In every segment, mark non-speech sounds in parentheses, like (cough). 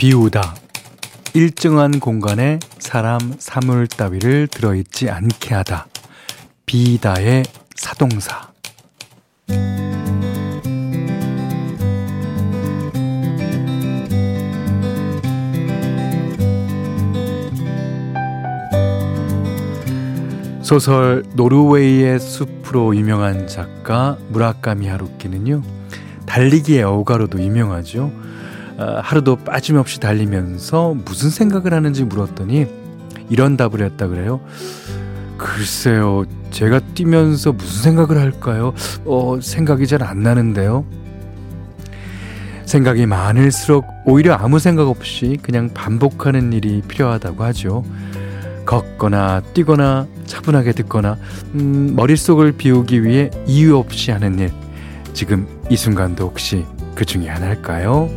비우다. 일정한 공간에 사람, 사물 따위를 들어있지 않게 하다. 비다의 사동사. 소설 노르웨이의 숲으로 유명한 작가 무라카미 하루키는요 달리기의 어가로도 유명하죠. 아, 하루도 빠짐없이 달리면서 무슨 생각을 하는지 물었더니 이런 답을 했다 그래요. 글쎄요, 제가 뛰면서 무슨 생각을 할까요? 어, 생각이 잘 안 나는데요. 생각이 많을수록 오히려 아무 생각 없이 그냥 반복하는 일이 필요하다고 하죠. 걷거나 뛰거나 차분하게 듣거나 음, 머릿속을 비우기 위해 이유 없이 하는 일 지금 이 순간도 혹시 그 중에 하나일까요?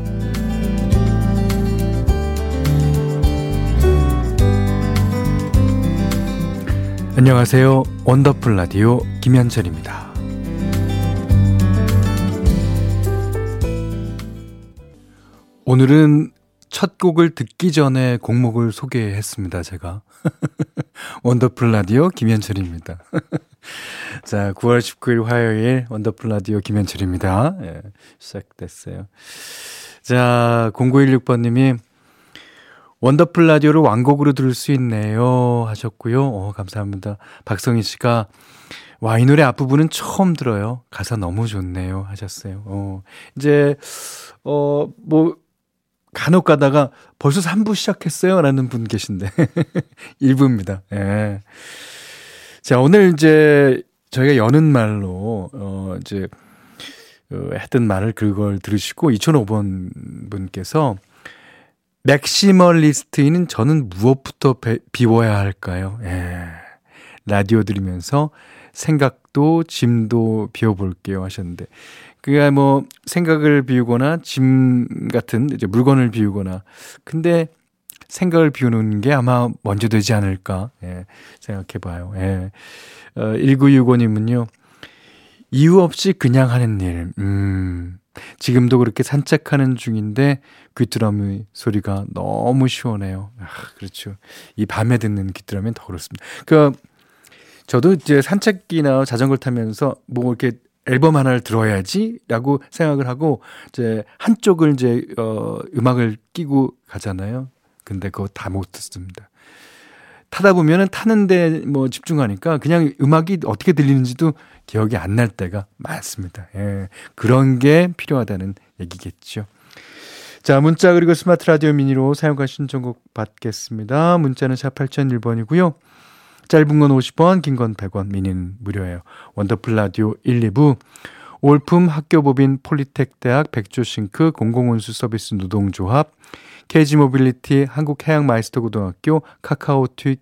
안녕하세요. 원더풀 라디오 김현철입니다. 오늘은 첫 곡을 듣기 전에 곡목을 소개했습니다, 제가. (laughs) 원더풀 라디오 김현철입니다. (laughs) 자, 9월 19일 화요일 원더풀 라디오 김현철입니다. 예, 시작됐어요. 자, 0916번님이 원더풀 라디오를 완곡으로 들을 수 있네요. 하셨고요. 어, 감사합니다. 박성희 씨가 와, 이 노래 앞부분은 처음 들어요. 가사 너무 좋네요. 하셨어요. 어, 이제, 어, 뭐, 간혹 가다가 벌써 3부 시작했어요? 라는 분 계신데. (laughs) 1부입니다. 예. 자, 오늘 이제 저희가 여는 말로, 어, 이제, 어, 했던 말을 그걸 들으시고, 2005번 분께서, 맥시멀리스트인 저는 무엇부터 배, 비워야 할까요? 예. 라디오 들으면서 생각도 짐도 비워볼게요 하셨는데 그게 뭐 생각을 비우거나 짐 같은 이제 물건을 비우거나 근데 생각을 비우는 게 아마 먼저 되지 않을까 예, 생각해 봐요. 예. 어, 1965님은요. 이유 없이 그냥 하는 일. 음. 지금도 그렇게 산책하는 중인데 귀뚜라미 소리가 너무 시원해요. 아, 그렇죠. 이 밤에 듣는 귀뚜라미는 더 그렇습니다. 그 저도 이제 산책이나 자전거를 타면서 뭐 이렇게 앨범 하나를 들어야지라고 생각을 하고 이제 한쪽을 이제 어 음악을 끼고 가잖아요. 근데 그거 다 못 듣습니다. 타다 보면은 타는데 뭐 집중하니까 그냥 음악이 어떻게 들리는지도 기억이 안 날 때가 많습니다. 예. 그런 게 필요하다는 얘기겠죠. 자, 문자 그리고 스마트 라디오 미니로 사연과 신청곡 받겠습니다. 문자는 샵 8001번이고요. 짧은 건 50원, 긴 건 100원, 미니는 무료예요. 원더풀 라디오 1, 2부. 올품 학교법인 폴리텍 대학 백조싱크 공공운수 서비스 노동조합 KG 모빌리티 한국해양마이스터 고등학교 카카오톡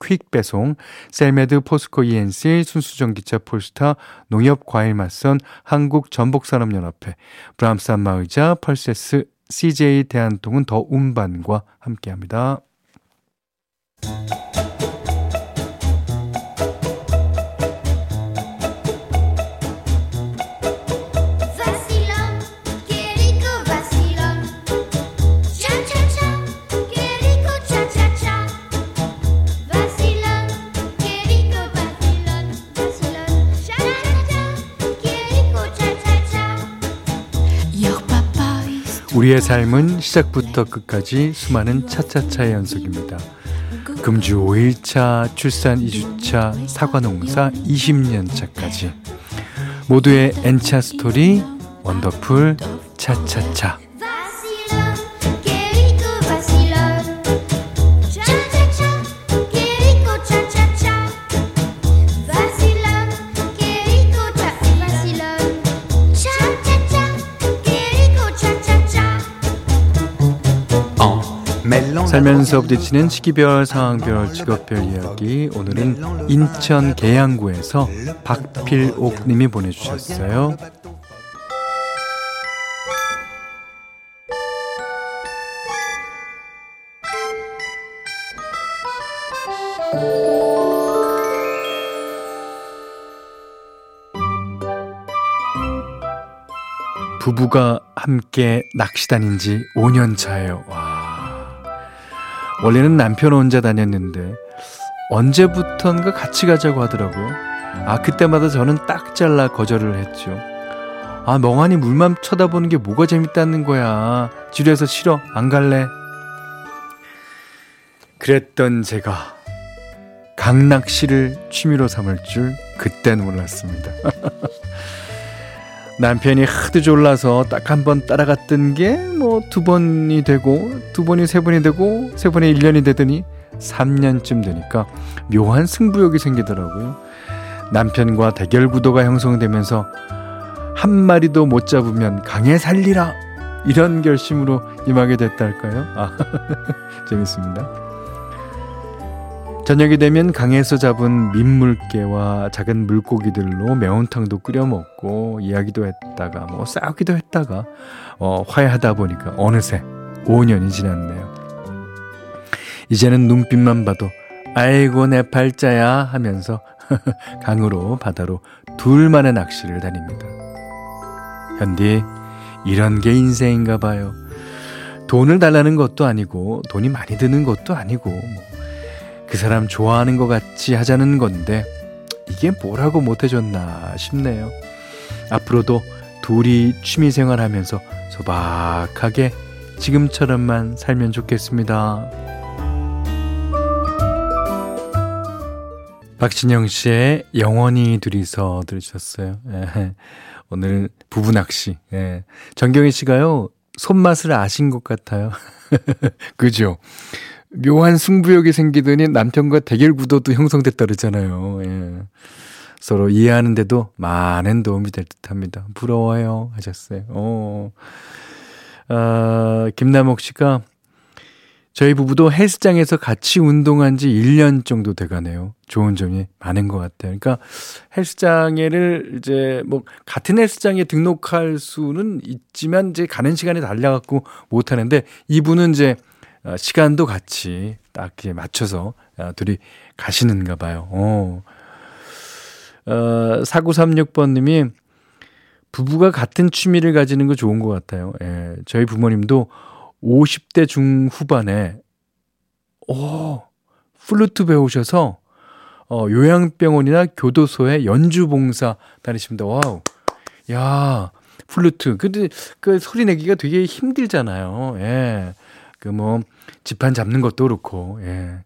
퀵배송, 셀메드 포스코 E&C, 순수전기차 폴스타, 농협과일맛선, 한국전복산업연합회, 브람스 안마의자, 펄세스, CJ 대한통운 더 운반과 함께합니다. 우리의 삶은 시작부터 끝까지 수많은 차차차의 연속입니다. 금주 5일차, 출산 2주차, 사과 농사 20년차까지 모두의 N차 스토리 원더풀 차차차 살면서 부딪히는 시기별, 상황별, 직업별 이야기. 오늘은 인천 계양구에서 박필옥 님이 보내주셨어요. 부부가 함께 낚시 다닌 지 5년 차예요. 와. 원래는 남편 혼자 다녔는데 언제부턴가 같이 가자고 하더라고요. 아, 그때마다 저는 딱 잘라 거절을 했죠. 아, 멍하니 물만 쳐다보는 게 뭐가 재밌다는 거야. 지루해서 싫어. 안 갈래. 그랬던 제가 강낚시를 취미로 삼을 줄 그땐 몰랐습니다. (laughs) 남편이 하도 졸라서 딱 한 번 따라갔던 게 뭐 두 번이 되고 두 번이 세 번이 되고 세 번이 1년이 되더니 3년쯤 되니까 묘한 승부욕이 생기더라고요. 남편과 대결 구도가 형성되면서 한 마리도 못 잡으면 강에 살리라 이런 결심으로 임하게 됐달까요? 아, (laughs) 재밌습니다. 저녁이 되면 강에서 잡은 민물개와 작은 물고기들로 매운탕도 끓여 먹고 이야기도 했다가 뭐 싸우기도 했다가 어, 화해하다 보니까 어느새 5년이 지났네요. 이제는 눈빛만 봐도 아이고 내 팔자야 하면서 (laughs) 강으로 바다로 둘만의 낚시를 다닙니다. 현디 이런 게 인생인가 봐요. 돈을 달라는 것도 아니고 돈이 많이 드는 것도 아니고 뭐 그 사람 좋아하는 것 같이 하자는 건데 이게 뭐라고 못해줬나 싶네요. 앞으로도 둘이 취미생활 하면서 소박하게 지금처럼만 살면 좋겠습니다. 박진영 씨의 영원히 둘이서 들으셨어요. 예. 오늘 부부 낚시. 예. 정경희 씨가요, 손맛을 아신 것 같아요. (laughs) 그죠? 묘한 승부욕이 생기더니 남편과 대결 구도도 형성됐다 그러잖아요. 예. 서로 이해하는데도 많은 도움이 될 듯 합니다. 부러워요. 하셨어요. 어. 아, 김남옥 씨가 저희 부부도 헬스장에서 같이 운동한 지 1년 정도 돼가네요. 좋은 점이 많은 것 같아요. 그러니까 헬스장에를 이제 뭐 같은 헬스장에 등록할 수는 있지만 이제 가는 시간이 달려갖고 못 하는데 이분은 이제 어, 시간도 같이 딱 맞춰서 어, 둘이 가시는가 봐요. 어. 어, 4936번님이 부부가 같은 취미를 가지는 거 좋은 것 같아요. 예, 저희 부모님도 50대 중후반에, 오, 플루트 배우셔서, 어, 요양병원이나 교도소에 연주봉사 다니십니다. 와우. 야, 플루트. 근데 그 소리 내기가 되게 힘들잖아요. 예. 그 뭐 집안 잡는 것도 그렇고, 예.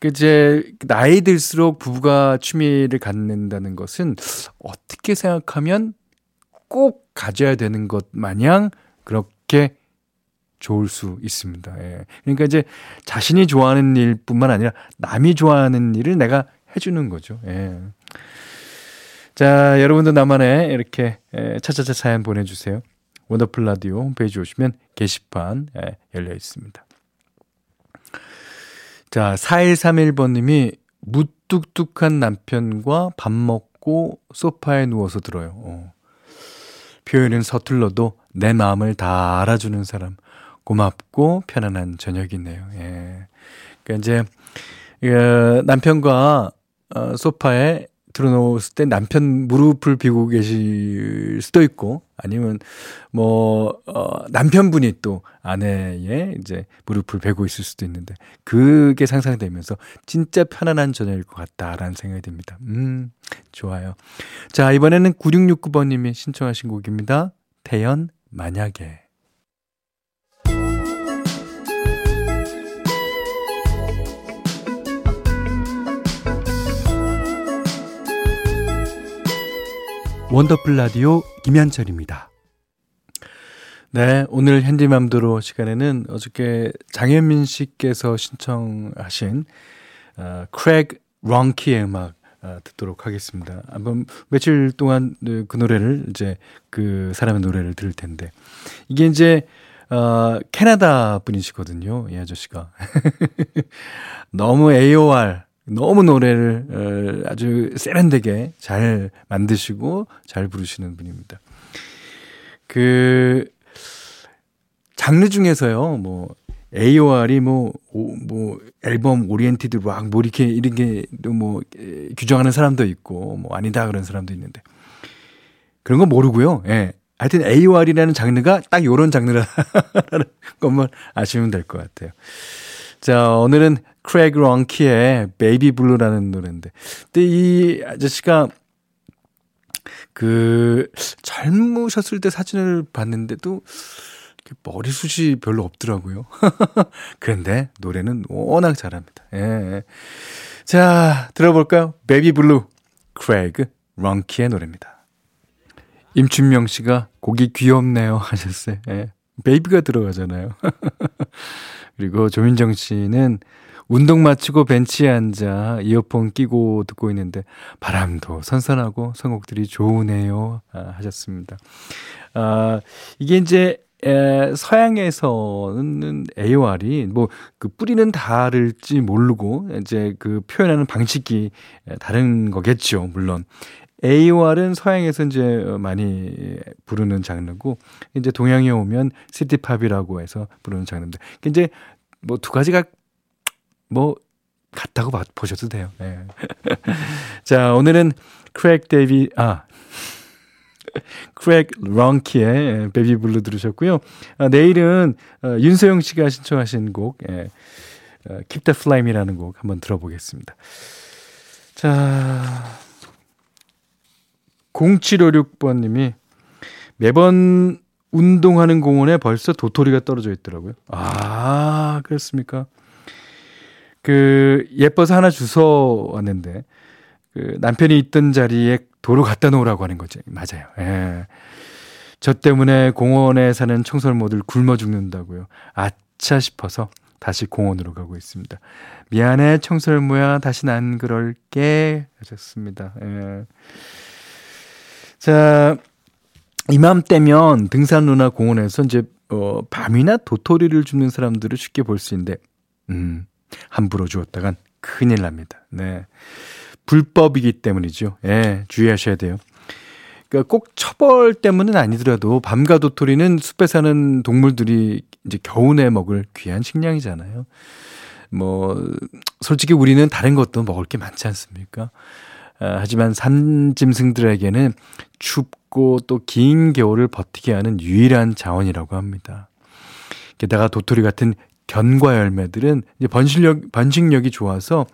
그 이제 나이 들수록 부부가 취미를 갖는다는 것은 어떻게 생각하면 꼭 가져야 되는 것 마냥 그렇게 좋을 수 있습니다. 예. 그러니까 이제 자신이 좋아하는 일뿐만 아니라 남이 좋아하는 일을 내가 해주는 거죠. 예. 자, 여러분도 나만의 이렇게 예, 차차차 사연 보내주세요. 원더풀 라디오 홈페이지 오시면 게시판 예, 열려 있습니다. 자, 4131번님이 무뚝뚝한 남편과 밥 먹고 소파에 누워서 들어요. 어. 표현은 서툴러도 내 마음을 다 알아주는 사람. 고맙고 편안한 저녁이네요. 예. 그러니까 이제, 그 남편과 어, 소파에 들어놓았을 때 남편 무릎을 비고 계실 수도 있고 아니면 뭐 어, 남편분이 또 아내의 이제 무릎을 베고 있을 수도 있는데 그게 상상되면서 진짜 편안한 저녁일 것 같다라는 생각이 듭니다. 음, 좋아요. 자, 이번에는 9669번 님이 신청하신 곡입니다. 태연 만약에 원더풀 라디오 김현철입니다. 네, 오늘 현디맘대로 시간에는 어저께 장현민 씨께서 신청하신 어, 크랙 런키의 음악 어, 듣도록 하겠습니다. 한번 며칠 동안 그 노래를 이제 그 사람의 노래를 들을 텐데 이게 이제 어, 캐나다 분이시거든요. 이 아저씨가 (laughs) 너무 AOR 너무 노래를 어, 아주 세련되게 잘 만드시고 잘 부르시는 분입니다. 그 장르 중에서요, 뭐 AOR이 뭐, 오, 뭐, album oriented rock, 뭐, 이렇게, 이런 게, 뭐, 규정하는 사람도 있고, 뭐, 아니다, 그런 사람도 있는데. 그런 건 모르고요. 예. 하여튼 AOR이라는 장르가 딱 요런 장르라는 (laughs) 것만 아시면 될 것 같아요. 자, 오늘은 크레이그 런키의 Baby Blue라는 노래인데. 근데 이 아저씨가 그 젊으셨을 때 사진을 봤는데도 머리숱이 별로 없더라고요. (laughs) 그런데 노래는 워낙 잘합니다. 예. 자, 들어볼까요? Baby Blue, 크레이그 런키의 노래입니다. 임춘명 씨가 곡이 귀엽네요 하셨어요. 예. baby가 들어가잖아요. (laughs) 그리고 조민정 씨는 운동 마치고 벤치에 앉아 이어폰 끼고 듣고 있는데 바람도 선선하고 선곡들이 좋으네요. 아, 하셨습니다. 아, 이게 이제 에, 서양에서는 AOR이 뭐 그 뿌리는 다를지 모르고 이제 그 표현하는 방식이 다른 거겠죠. 물론 AOR은 서양에서 이제 많이 부르는 장르고 이제 동양에 오면 시티팝이라고 해서 부르는 장르인데 이제 뭐 두 가지가 뭐 같다고 보셔도 돼요. 네. (laughs) 자, 오늘은 크랙 데이비 아 크랙 런키의 Baby Blue 들으셨고요. 아, 내일은 어, 윤소영 씨가 신청하신 곡 예, 어, Keep the Flame이라는 곡 한번 들어보겠습니다. 자 0756번님이 매번 운동하는 공원에 벌써 도토리가 떨어져 있더라고요. 아 그렇습니까? 그 예뻐서 하나 주워 왔는데 그 남편이 있던 자리에 도로 갖다 놓으라고 하는 거지. 맞아요. 예. 저 때문에 공원에 사는 청설모들 굶어 죽는다고요. 아차 싶어서 다시 공원으로 가고 있습니다. 미안해 청설모야 다시 난 그럴게 하셨습니다. 예. 자 이맘때면 등산로나 공원에서 이제 어, 밤이나 도토리를 줍는 사람들을 쉽게 볼 수 있는데 음, 함부로 주었다간 큰일 납니다. 네. 불법이기 때문이죠. 예, 주의하셔야 돼요. 그러니까 꼭 처벌 때문은 아니더라도 밤과 도토리는 숲에 사는 동물들이 이제 겨우내 먹을 귀한 식량이잖아요. 뭐 솔직히 우리는 다른 것도 먹을 게 많지 않습니까? 아, 하지만 산짐승들에게는 춥고 또 긴 겨울을 버티게 하는 유일한 자원이라고 합니다. 게다가 도토리 같은 견과 열매들은 이제 번식력 번식력이 좋아서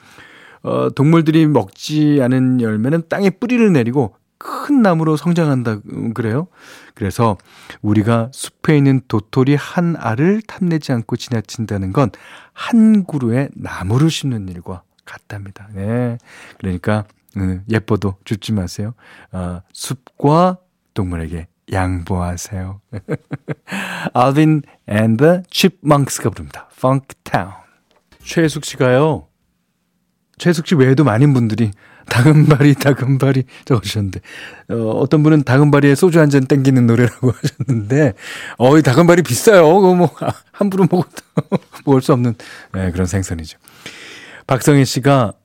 어, 동물들이 먹지 않은 열매는 땅에 뿌리를 내리고 큰 나무로 성장한다 음, 그래요. 그래서 우리가 숲에 있는 도토리 한 알을 탐내지 않고 지나친다는 건 한 그루의 나무를 심는 일과 같답니다. 네. 그러니까 음, 예뻐도 죽지 마세요. 어, 숲과 동물에게 양보하세요. (laughs) Alvin and the Chipmunks가 부릅니다. Funk Town. 최숙 씨가요. 최숙 씨 외에도 많은 분들이 다금바리 다금바리 적어주셨는데 어, 어떤 분은 다금바리에 소주 한 잔 땡기는 노래라고 (laughs) 하셨는데 어이 다금바리 비싸요. 뭐 함부로 먹어도 (laughs) 먹을 수 없는 네, 그런 생선이죠. 박성희 씨가 어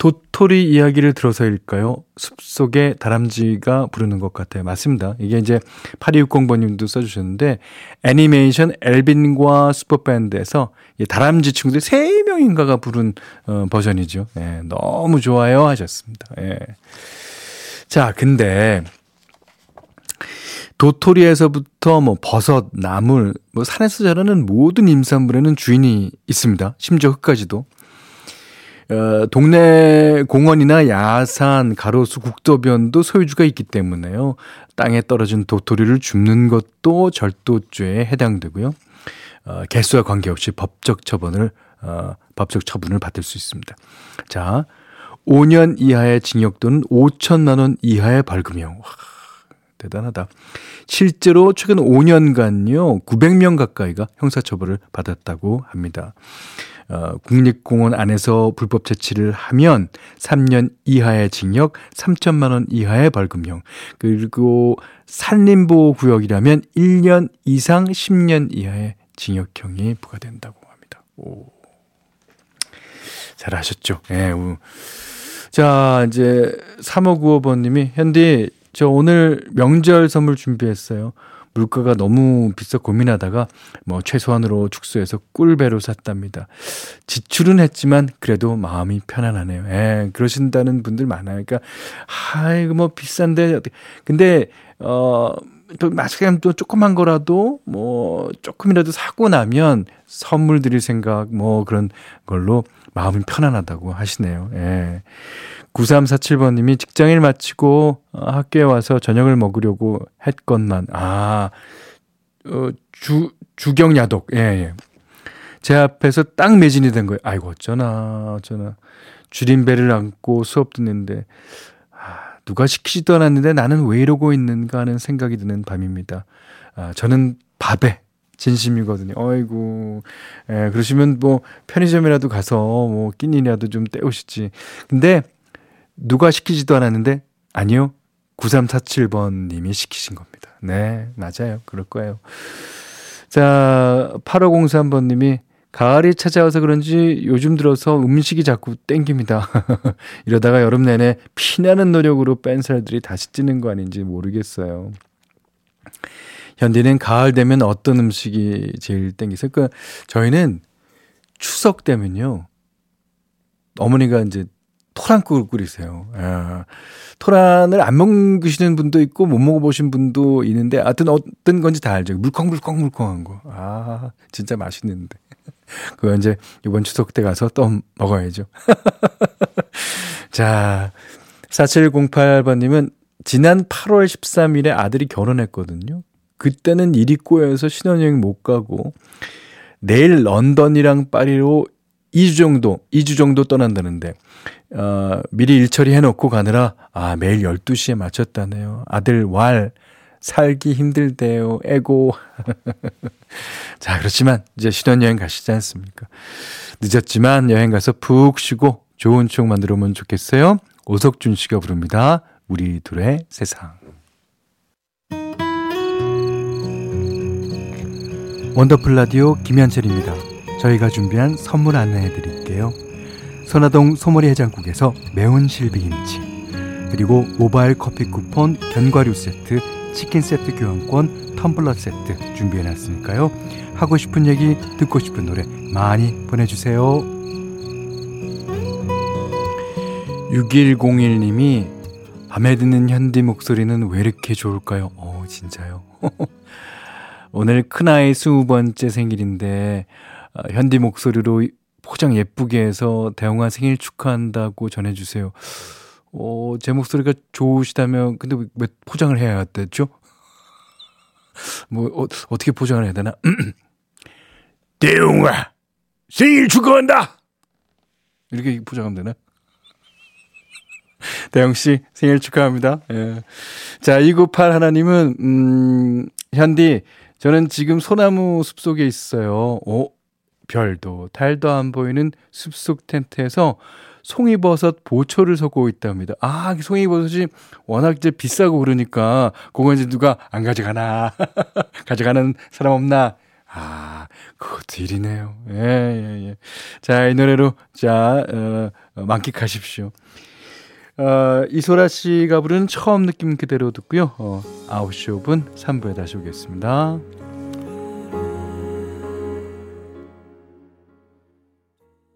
도토리 이야기를 들어서일까요? 숲속에 다람쥐가 부르는 것 같아요. 맞습니다. 이게 이제 8260번님도 써주셨는데 애니메이션 엘빈과 슈퍼밴드에서 다람쥐 친구들 3명인가가 부른 어, 버전이죠. 예, 너무 좋아요 하셨습니다. 예. 자, 근데 도토리에서부터 뭐 버섯, 나물, 뭐 산에서 자라는 모든 임산물에는 주인이 있습니다. 심지어 흙까지도. 어, 동네 공원이나 야산, 가로수, 국도변도 소유주가 있기 때문에요. 땅에 떨어진 도토리를 줍는 것도 절도죄에 해당되고요. 어, 개수와 관계없이 법적 처분을 어, 법적 처분을 받을 수 있습니다. 자, 5년 이하의 징역 또는 5천만 원 이하의 벌금형. 와, 대단하다. 실제로 최근 5년간요, 900명 가까이가 형사처벌을 받았다고 합니다. 어, 국립공원 안에서 불법 채취를 하면 3년 이하의 징역, 3천만 원 이하의 벌금형, 그리고 산림보호 구역이라면 1년 이상 10년 이하의 징역형이 부과된다고 합니다. 오. 잘하셨죠? 예. 네, 자, 이제 3595번 님이 현디 저 오늘 명절 선물 준비했어요. 물가가 너무 비싸 고민하다가 뭐 최소한으로 축소해서 꿀배로 샀답니다. 지출은 했지만 그래도 마음이 편안하네요. 예, 그러신다는 분들 많아요. 그러니까 아, 이거 뭐 비싼데 근데 어 또 마스크면 또 조그만 거라도 뭐 조금이라도 사고 나면 선물 드릴 생각 뭐 그런 걸로 마음이 편안하다고 하시네요. 예. 9347번님이 직장일 마치고 어, 학교에 와서 저녁을 먹으려고 했건만, 아, 어, 주, 주경야독, 예, 예. 제 앞에서 딱 매진이 된 거예요. 아이고, 어쩌나, 어쩌나. 줄임배를 안고 수업 듣는데, 아, 누가 시키지도 않았는데 나는 왜 이러고 있는가 하는 생각이 드는 밤입니다. 아, 저는 밥에 진심이거든요. 어이구. 예, 그러시면 뭐 편의점이라도 가서 뭐 끼니라도 좀 때우시지. 근데 누가 시키지도 않았는데 아니요. 9347번 님이 시키신 겁니다. 네, 맞아요. 그럴 거예요. 자, 8503번 님이 가을이 찾아와서 그런지 요즘 들어서 음식이 자꾸 땡깁니다. (laughs) 이러다가 여름 내내 피나는 노력으로 뺀 살들이 다시 찌는 거 아닌지 모르겠어요. 현디는 가을 되면 어떤 음식이 제일 땡기세요? 그러니까 저희는 추석 되면요. 어머니가 이제 토란국을 끓이세요. 아, 토란을 안 먹으시는 분도 있고 못 먹어보신 분도 있는데 하여튼 어떤 건지 다 알죠. 물컹물컹 물컹한 거. 아 진짜 맛있는데. (laughs) 그거 이제 이번 추석 때 가서 또 먹어야죠. (laughs) 자 4708번님은 지난 8월 13일에 아들이 결혼했거든요. 그때는 일이 꼬여서 신혼여행 못 가고 내일 런던이랑 파리로 2주 정도, 2주 정도 떠난다는데, 어, 미리 일 처리 해놓고 가느라, 아, 매일 12시에 맞췄다네요. 아들 왈, 살기 힘들대요. 에고. (laughs) 자, 그렇지만, 이제 신혼여행 가시지 않습니까? 늦었지만 여행 가서 푹 쉬고 좋은 추억 만들어 오면 좋겠어요. 오석준 씨가 부릅니다. 우리 둘의 세상. 원더풀 라디오 김현철입니다. 저희가 준비한 선물 안내해 드릴게요. 선화동 소머리 해장국에서 매운 실비김치 그리고 모바일 커피 쿠폰 견과류 세트 치킨 세트 교환권 텀블러 세트 준비해 놨으니까요. 하고 싶은 얘기 듣고 싶은 노래 많이 보내주세요. 6101님이 밤에 듣는 현디 목소리는 왜 이렇게 좋을까요? 어 진짜요. (laughs) 오늘 큰아이 20번째 생일인데 어, 현디 목소리로 포장 예쁘게 해서 대웅아 생일 축하한다고 전해주세요. 어, 제 목소리가 좋으시다면 근데 왜 포장을 해야 됐죠? 뭐 어, 어떻게 포장을 해야 되나? (clears throat) 대웅아 생일 축하한다. 이렇게 포장하면 되나? (laughs) 대영 씨 생일 축하합니다. 예. 자, 298 하나님은 음, 현디 저는 지금 소나무 숲속에 있어요. 어, 별도 달도 안 보이는 숲속 텐트에서 송이버섯 보초를 서고 있답니다. 아, 송이버섯이 워낙 이제 비싸고 그러니까 그거 이제 누가 안 가져가나 (laughs) 가져가는 사람 없나? 아, 그것도 일이네요. 예, 예, 예. 자, 이 노래로 자 어, 어 만끽하십시오. 어, 이소라 씨가 부른 처음 느낌 그대로 듣고요. 어, 9시 5분 3부에 다시 오겠습니다.